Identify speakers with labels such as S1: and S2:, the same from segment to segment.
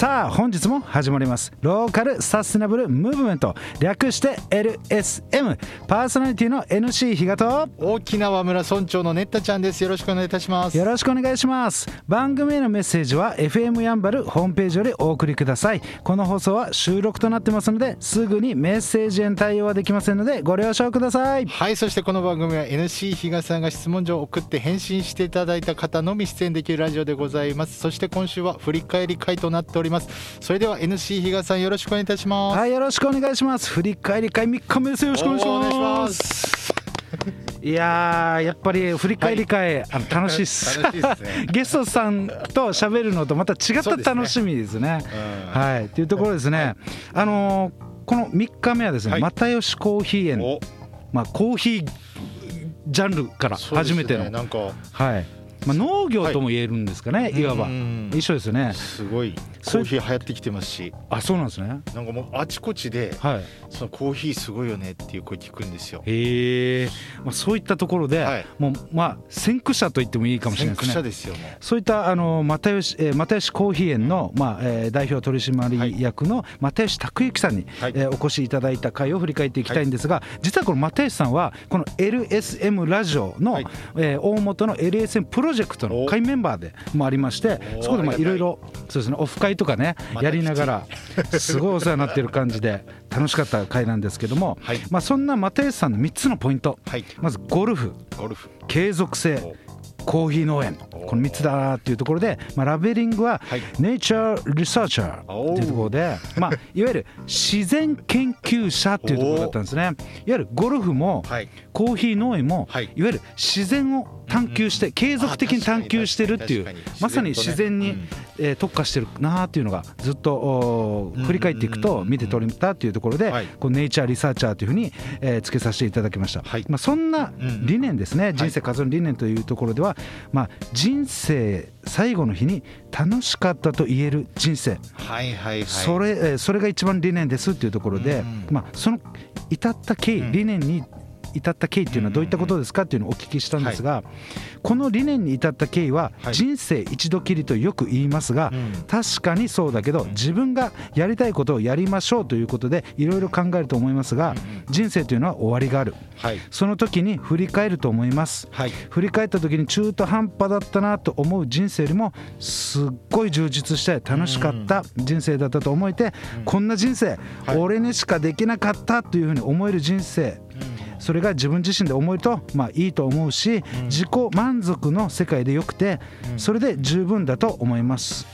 S1: さあ本日も始まります。ローカルサステナブルムーブメント。略して LSM パーソナリティの NC 比嘉と
S2: 沖縄村村長のネッタちゃんです。よろしくお願いいたします。
S1: よろしくお願いします。番組へのメッセージは FM やんばるホームページよりお送りください。この放送は収録となってますのですぐにメッセージへの対応はできませんのでご了承ください。
S2: はいそしてこの番組は NC 比嘉さんが質問状を送って返信していただいた方のみ出演できるラジオでございます。そして今週は振り返り会となっておりますそれでは NC 比嘉さんよろしくお願いいたします。
S1: はいよろしくお願いします。振り返り会3日目です。よろしくお願いします。
S2: い
S1: やーやっぱり振り返り会、あの楽しいっす。
S2: 楽しいですね。
S1: ゲストさんと喋るのとまた違った楽しみですね。
S2: うん
S1: はい。というところですね、あのーこの3日目はですね、
S2: はい。
S1: 又吉コーヒー園、
S2: お。
S1: まあ、コーヒージャンルから初めての、
S2: なんか。
S1: はい。まあ、農業とも言えるんですかね、い、わば。
S2: うん
S1: 一緒ですよね。
S2: すごいコーヒー流行ってきてますし。
S1: あそうなんですね。
S2: なんかもうあちこちで
S1: はい。
S2: そのコーヒーすごいよねっていう声聞くんですよ。
S1: へえ、まあ、そういったところで、
S2: はい。
S1: もうまあ先駆者と言ってもいいかもしれない
S2: 先
S1: ですね。
S2: 駆者ですよもう。
S1: そういったあの又吉、えー、又吉コーヒー園の、まあえー代表取締役の又吉拓之さんに、
S2: はい。
S1: えーお越しいただいた回を振り返っていきたいんですが、実はこの又吉さんはこの LSM ラジオの、
S2: はい。
S1: えー大元の LSM プロジェクトの会メンバーでもありまして
S2: お
S1: そこで
S2: い
S1: ろいろそうですねオフ会とかねやりながらすごいお世話になってる感じで楽しかった回なんですけども、
S2: はい。
S1: まあ、そんな又吉さんの3つのポイント。
S2: はい。
S1: まずゴルフ。
S2: ゴルフ。
S1: 継続性。コーヒー農園。
S2: お。
S1: この3つだなっていうところで、まあ、ラベリングは
S2: はい。
S1: ネイチャーリサーチャーっていうところで、まあ、いわゆる自然研究者っていうところだったんですね。いわゆるゴルフも
S2: はい。
S1: コーヒー農園も
S2: はい。
S1: いわゆる自然を探求して継続的に探求してるっていうまさに自然に
S2: うん
S1: えー特化してるなっていうのがずっと振り返っていくと見て取れたっていうところで
S2: はい。
S1: こうネイチャーリサーチャーというふうにえーつけさせていただきました。
S2: はい。
S1: まあそんな理念ですね。人生活の理念というところではまあ人生最後の日に楽しかったと言える人生。
S2: はいはいはい。
S1: それえーそれが一番理念ですっていうところで
S2: うん。
S1: まあその至った経緯
S2: うん。
S1: 理念に至った経緯っていうのはどういったことですかっていうのをお聞きしたんですがこの理念に至った経緯は
S2: はい。
S1: 人生一度きりとよく言いますが
S2: うん。
S1: 確かにそうだけど自分がやりたいことをやりましょうということでいろいろ考えると思いますが人生というのは終わりがある。
S2: はい。
S1: その時に振り返ると思います。
S2: はい。
S1: 振り返った時に中途半端だったなと思う人生よりもすっごい充実して楽しかった人生だったと思えてこんな人生
S2: はい。
S1: 俺にしかできなかったというふうに思える人生それが自分自身で思えるとまあいいと思うし自己満足の世界でよくてそれで十分だと思います。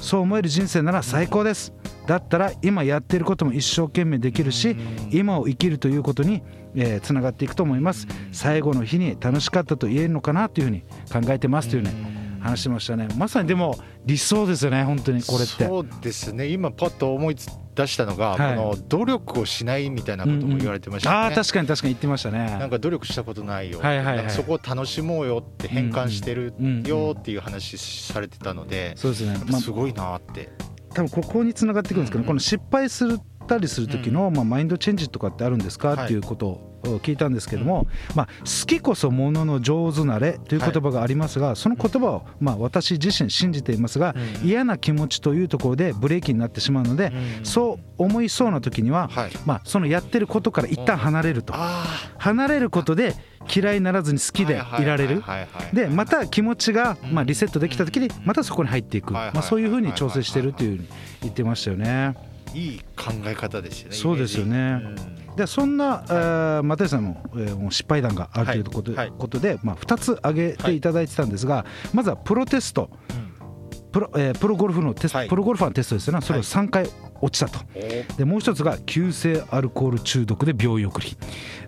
S1: そう思える人生なら最高です。だったら今やっていることも一生懸命できるし今を生きるということにえーつながっていくと思います。最後の日に楽しかったと言えるのかなというふうに考えてますというね話してましたね。まさにでも理想ですよね本当にこれって。
S2: そうですね。今パッと思い出したのが、
S1: はい。
S2: この努力をしないみたいなことも言われてましたね、
S1: ああ確かに確かに言ってましたね。
S2: なんか努力したことないよ、
S1: はいはいはい。
S2: そこを楽しもうよって変換してる
S1: うんうん
S2: よっていう話されてたので、
S1: そうですね、まあ、
S2: すごいなって、
S1: 多分ここにつながってくるんですけど、
S2: うんうん。
S1: この失敗するたりする時の、まあ、マインドチェンジとかってあるんですか、
S2: はい。
S1: っていうことを聞いたんですけども、まあ、好きこそものの上手なれという言葉がありますが、その言葉を、まあ、私自身信じていますが、
S2: うん。
S1: 嫌な気持ちというところでブレーキになってしまうので、
S2: うん。
S1: そう思いそうな時には、
S2: はい。
S1: まあ、そのやってることから一旦離れると、
S2: あ
S1: 離れることで嫌いにならずに好きでいられる。でまた気持ちが、
S2: うん
S1: まあ、リセットできた時にまたそこに入っていく、まあ、そういうふうに調整してるっていうふうに言ってましたよね。
S2: いい考え方ですよね
S1: そうですよね。でそんな、えー又吉さんの、えー失敗談があるということ,、
S2: はいはい。
S1: ことで、まあ、2つ挙げていただいてたんですが、まずはプロテスト。プロ,、えープロゴルフのテスト、
S2: はい。
S1: プロゴルファーのテストですよね。それを3回落ちたと。
S2: うん
S1: でもう一つが急性アルコール中毒で病院送り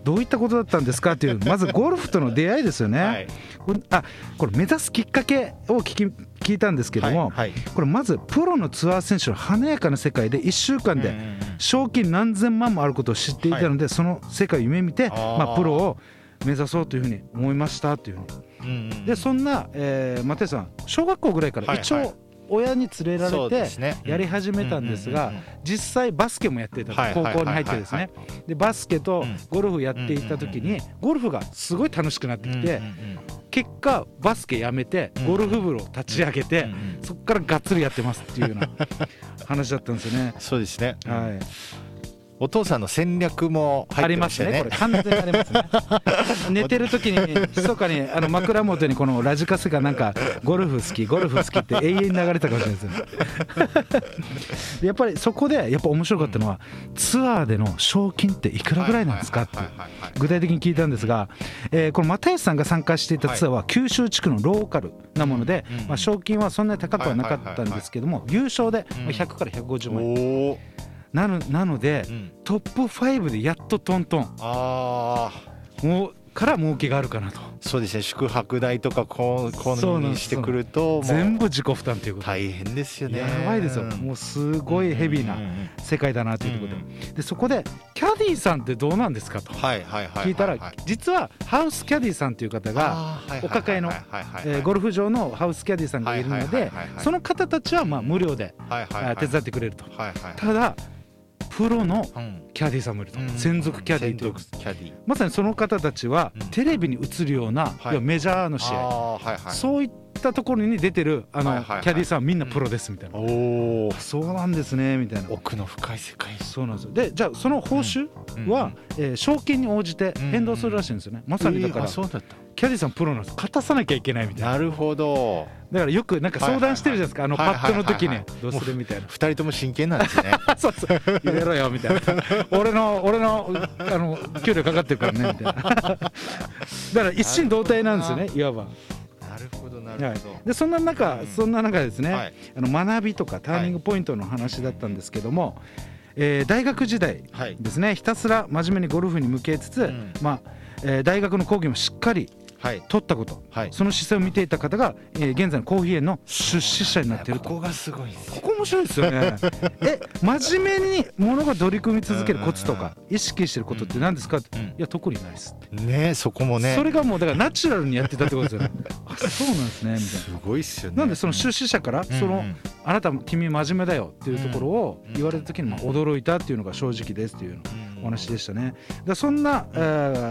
S1: どういったことだったんですかっていうまずゴルフとの出会いですよね、あこれ目指すきっかけを聞き聞いたんですけども、
S2: はいはい。
S1: これまずプロのツアー選手の華やかな世界で1週間で賞金何千万もあることを知っていたので、その世界を夢見てまあ、プロを目指そうというふうに思いましたというふうに。でそんな、えー、又吉さん小学校ぐらいから一
S2: はいはい。
S1: 応親に連れられてやり始めたんですが実際バスケもやっていた高校に入ってですね。でバスケと
S2: うん
S1: ゴルフやっていた時にゴルフがすごい楽しくなってきて結果バスケやめて
S2: うん。
S1: ゴルフ部を立ち上げて、
S2: うんうん
S1: そこからがっつりやってますっていうような話だったんですよね。
S2: そうですね、
S1: はい、
S2: お父さんの戦略も入って
S1: ありまね、
S2: ますしたね
S1: これ。完全にありますね。寝てる時に密かにあの枕元にこのラジカセがなんかゴルフ好きゴルフ好きって永遠に流れたかもしれないですよでやっぱりそこでやっぱ面白かったのはツアーでの賞金っていくらぐらいなんですかって具体的に聞いたんですが、えーこの又吉さんが参加していたツアーは九州地区のローカル。なもので、
S2: うん。
S1: まあ、賞金はそんなに高くはなかったんですけども優勝で
S2: うん
S1: まあ100から150万円なのなので
S2: うん、
S1: トップ5でやっとトントン。
S2: ああ
S1: もうから儲けがあるかなと。
S2: そうですね。宿泊代とかこうこ
S1: そう
S2: にしてくると
S1: 全部自己負担ということ。で
S2: 大変ですよね。
S1: やばいですよ。もうすごいヘビーな
S2: うんうんうん
S1: 世界だなというところ
S2: うん。
S1: ででそこでキャディーさんってどうなんですかと。聞いたら
S2: はい
S1: 実はハウスキャディーさんという方がお抱えのゴルフ場のハウスキャディーさんがいるのでその方たちはまあ無料で手伝ってくれると。ただプロの
S2: うん。
S1: キャディーさんもいると。
S2: うん。
S1: 専属キャディーという
S2: 専属キャディー。
S1: まさにその方たちは
S2: うん。
S1: テレビに映るような
S2: はい。
S1: メジャーの試合。
S2: はい。
S1: そういったところに出てるあのキャディーさんはみんなプロですみたいな。
S2: おお
S1: そうなんですねみたいな。
S2: 奥の深い。世界
S1: そうなんですよ。でじゃあその報酬は、えー賞金に応じて変動するらしいんですよね、まさにだから、
S2: えーあそうだった。
S1: キャディーさんプロなんです。勝たさなきゃいけないみたいな。
S2: なるほど。
S1: だからよくなんか相談してるじゃないですか、あのパッドの時にどうするみたいな。
S2: 二人とも真剣なんですね。
S1: そうそう。入れろよみたいな。俺の俺のあの給料かかってるからねみたいな。だから一心同体なんですよねいわば
S2: なるほどな
S1: はい
S2: るほど、
S1: でそんな中、
S2: うん。
S1: そんな中ですね、
S2: はい。
S1: あの学びとかターニングポイントの話だったんですけども、えー大学時代
S2: はい
S1: ですねひたすら真面目にゴルフに向けつつ、
S2: うん。
S1: まあえー大学の講義もしっかり
S2: はい
S1: 取ったこと。
S2: はい。
S1: その姿勢を見ていた方が、えー現在のコーヒー園の出資者になっていると。
S2: ここがすごいです
S1: ここ面白いですよね。え真面目にものが取り組み続けるコツとか意識してることって何ですか？って
S2: うん。
S1: いや特にないです。
S2: ねそこもね。
S1: それがもうだからナチュラルにやってたってことですよ。ね あそうなんですねみたい
S2: すごいっすよね。
S1: ななんでその出資者からその、
S2: うん。
S1: あなたも君真面目だよっていうところを言われた時にまあ驚いたっていうのが正直ですっていうの。
S2: うん
S1: お話でしたね。でそんな、え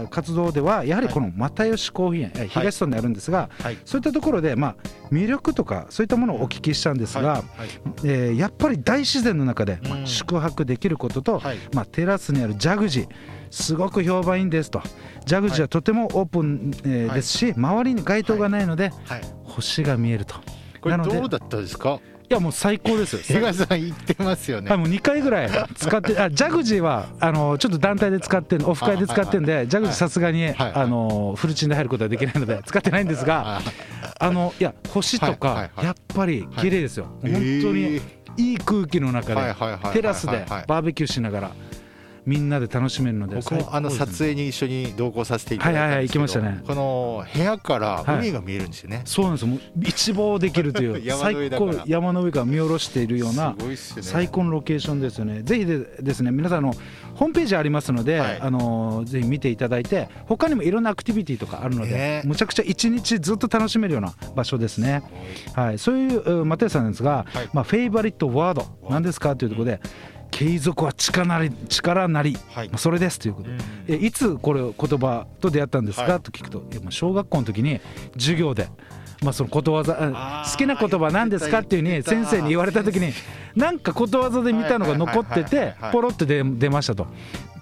S1: ー活動ではやはりこの又吉コーヒー園、えー東村にあるんですが、
S2: はい。
S1: そういったところでまあ魅力とかそういったものをお聞きしたんですが、
S2: はい。
S1: えーやっぱり大自然の中で、まあ
S2: うん
S1: 宿泊できることと、
S2: はい。
S1: まあ、テラスにあるジャグジーすごく評判いいんですと。ジャグジーはとてもオープン、えー
S2: はい。
S1: ですし周りに街灯がないので、
S2: はい。
S1: 星が見えると。
S2: これどうだったですか？
S1: いやもう最高ですよ。
S2: 東さん言ってますよね。
S1: はい、もう2回ぐらい使ってあジャグジーはあのちょっと団体で使ってオフ会で使ってんで、ジャグジーさすがに、
S2: はい
S1: あのフルチンで入ることはできないので使ってないんですが、
S2: あ
S1: あのいや星とか、やっぱり綺麗ですよ、
S2: えー
S1: 本当にいい空気の中で、テラスでバーベキューしながらみんなで楽しめるので。
S2: 僕もあの撮影に一緒に同行させていただい
S1: はいはいはい行きましたね。
S2: この部屋から海が見えるんですよね、
S1: そうなんです。よもう一望できるという
S2: 山の上
S1: 最高山の上から見下ろしているような最高のロケーションですよね。ぜひでですね皆さんあのホームページありますので、
S2: はい。
S1: あのぜひ見ていただいて他にもいろんなアクティビティとかあるので、
S2: ね。
S1: むちゃくちゃ一日ずっと楽しめるような場所ですね。はい、そういうマテウスさんですが、
S2: はい。
S1: まあフェイバリットワード何ですか？というところで、継続は力なり力なり、
S2: はい。
S1: まあそれですということで。
S2: うん。
S1: えいつこれ言葉と出会ったんですか、
S2: はい。
S1: と聞くと。小学校の時に授業で、まあ、そのことわざ好きな言葉何ですか？っていうふうに先生に言われた時になんかことわざで見たのが残っててポロって出出ましたと。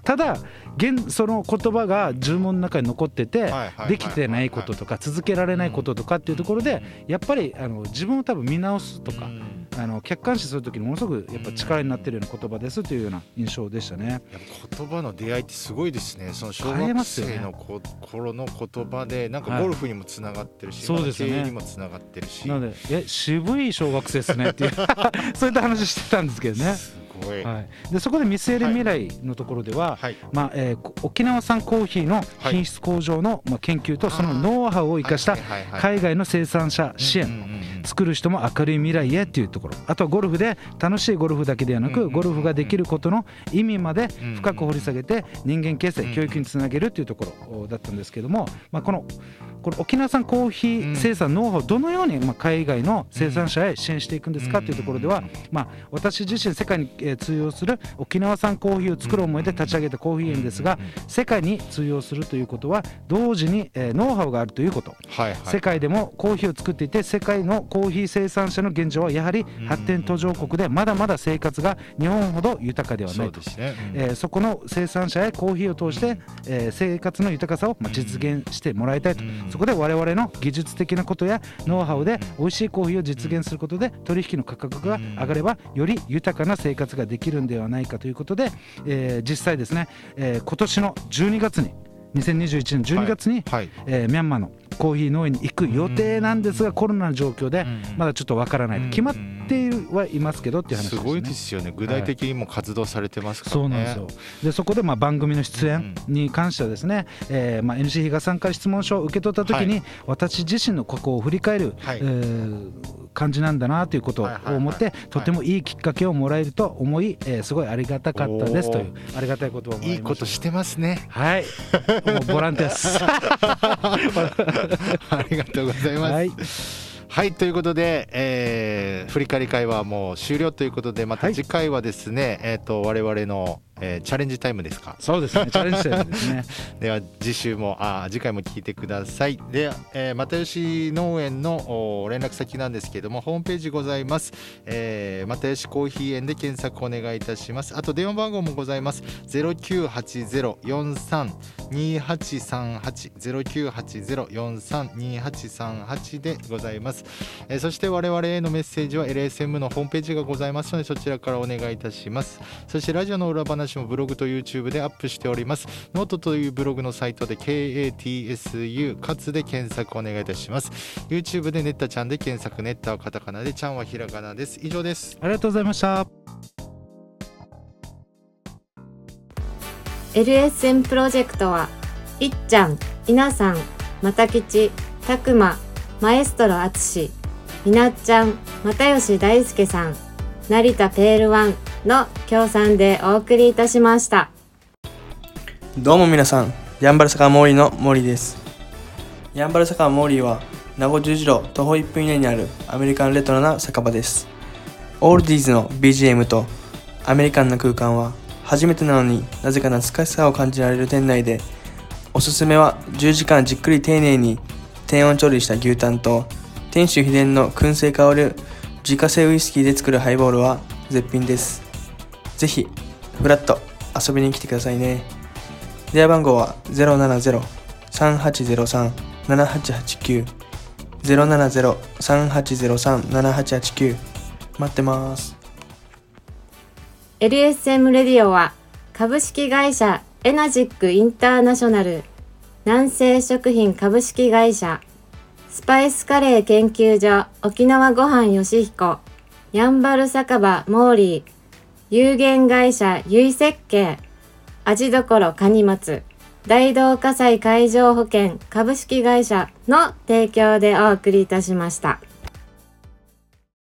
S1: ただ現その言葉が呪文の中に残ってて
S2: はいはいはい
S1: できてないこととか続けられないこととかっていうところでやっぱりあの自分を多分見直すとか
S2: うん。
S1: あの客観視する時にものすごくやっぱ力になってるような言葉ですというような印象でしたね。
S2: 言葉の出会いってすごいですね。その小学生のこ頃の言葉でなんか
S1: はい。
S2: ゴルフにもつながってるし、
S1: そうですよね。
S2: 経営にもつながってるし。
S1: なのでえ渋い小学生ですねっていう そういった話してたんですけどね。はい、でそこで見据える未来のところでは、
S2: はい。
S1: まあえーこ沖縄産コーヒーの品質向上の、まあ、研究とそのノウハウを生かした海外の生産者支援、作る人も明るい未来へっていうところ。あとはゴルフで楽しいゴルフだけではなくゴルフができることの意味まで深く掘り下げて人間形成
S2: うん
S1: 教育につなげるっていうところだったんですけども、まあ、このこれ沖縄産コーヒー生産ノウハウをどのようにまあ海外の生産者へ支援していくんですかというところでは、まあ、私自身世界にえー通用する沖縄産コーヒーを作る思いで立ち上げたコーヒー園ですが世界に通用するということは同時にえーノウハウがあるということ。世界でもコーヒーを作っていて世界のコーヒー生産者の現状はやはり発展途上国でまだまだ生活が日本ほど豊かではな
S2: そ
S1: いうと
S2: で。すね、うん
S1: えーそこの生産者へコーヒーを通して、えー生活の豊かさをまあ実現してもらいたいと、
S2: うん。
S1: そこで我々の技術的なことやノウハウで美味しいコーヒーを実現することで取引の価格が上がればより豊かな生活ができるんではないかということで、えー実際ですね、えー今年の12月に2021年12月に、
S2: はい
S1: えーミャンマーのコーヒー農園に行く予定なんですが、コロナの状況でまだちょっとわからない、
S2: うん
S1: 決まっているはいますけどっていう話ですすね。
S2: ごいですよね。具体的にも活動されてますからね、
S1: そうなんですよ。でそこでまあ番組の出演に関してはですね、えーまあ NC 比嘉さんから質問書を受け取った時に、私自身の過去を振り返る、
S2: はい。
S1: えー感じなんだなということを
S2: はいはいはい。
S1: 思って、とてもいいきっかけをもらえると思い、えーすごいありがたかったですというありがたい言葉をも
S2: いいことしてますね。
S1: はい。もうボランティアです。
S2: ありがとうございます。
S1: はい
S2: はいということで、えー振り返り会はもう終了ということでまた
S1: はい。
S2: 次回はですね、えっ、と我々の、えーチャレンジタイムですか？
S1: そうですね。チャレンジタイムですね。
S2: では次週もあー次回も聞いてください。で、えー、又吉農園のお連絡先なんですけれどもホームページございます、えー、又吉コーヒー園で検索お願いいたします。あと電話番号もございます。0980-43-2838 0980-43-2838でございます、えーそして我々へのメッセージは LSM のホームページがございますのでそちらからお願いいたします。そしてラジオの裏話もブログと YouTube でアップしております。ノートというブログのサイトで KATSU かつで検索お願いいたします。YouTube でネッタちゃんで検索ネッタはカタカナでちゃんはひらがなです。以上です。
S1: ありがとうございました。
S3: LSM プロジェクトはいっちゃん、いなさん、またきち、たくま、マエストロあつし、みなっちゃん、又吉大輔さん、成田ペールワンの協賛でお送りいたしました。
S4: どうも皆さん、ヤンバル坂モーリーのモーリーです。ヤンバル坂モーリーは、名護十字路徒歩1分以内にあるアメリカンレトロな酒場です。オールディーズの BGM とアメリカンな空間は、初めてなのになぜか懐かしさを感じられる店内で、おすすめは10時間じっくり丁寧に低温調理した牛タンと、店主秘伝の燻製香る自家製ウイスキーで作るハイボールは絶品です。ぜひ、フラッと遊びに来てくださいね。電話番号は070-3803-7889 070-3803-7889待ってます。
S3: LSM レディオは株式会社エナジックインターナショナル南西食品株式会社スパイスカレー研究所沖縄ごはんよしひこやんばる酒場モーリー有限会社ゆい設計味どころかに松大同火災海上保険株式会社の提供でお送りいたしました。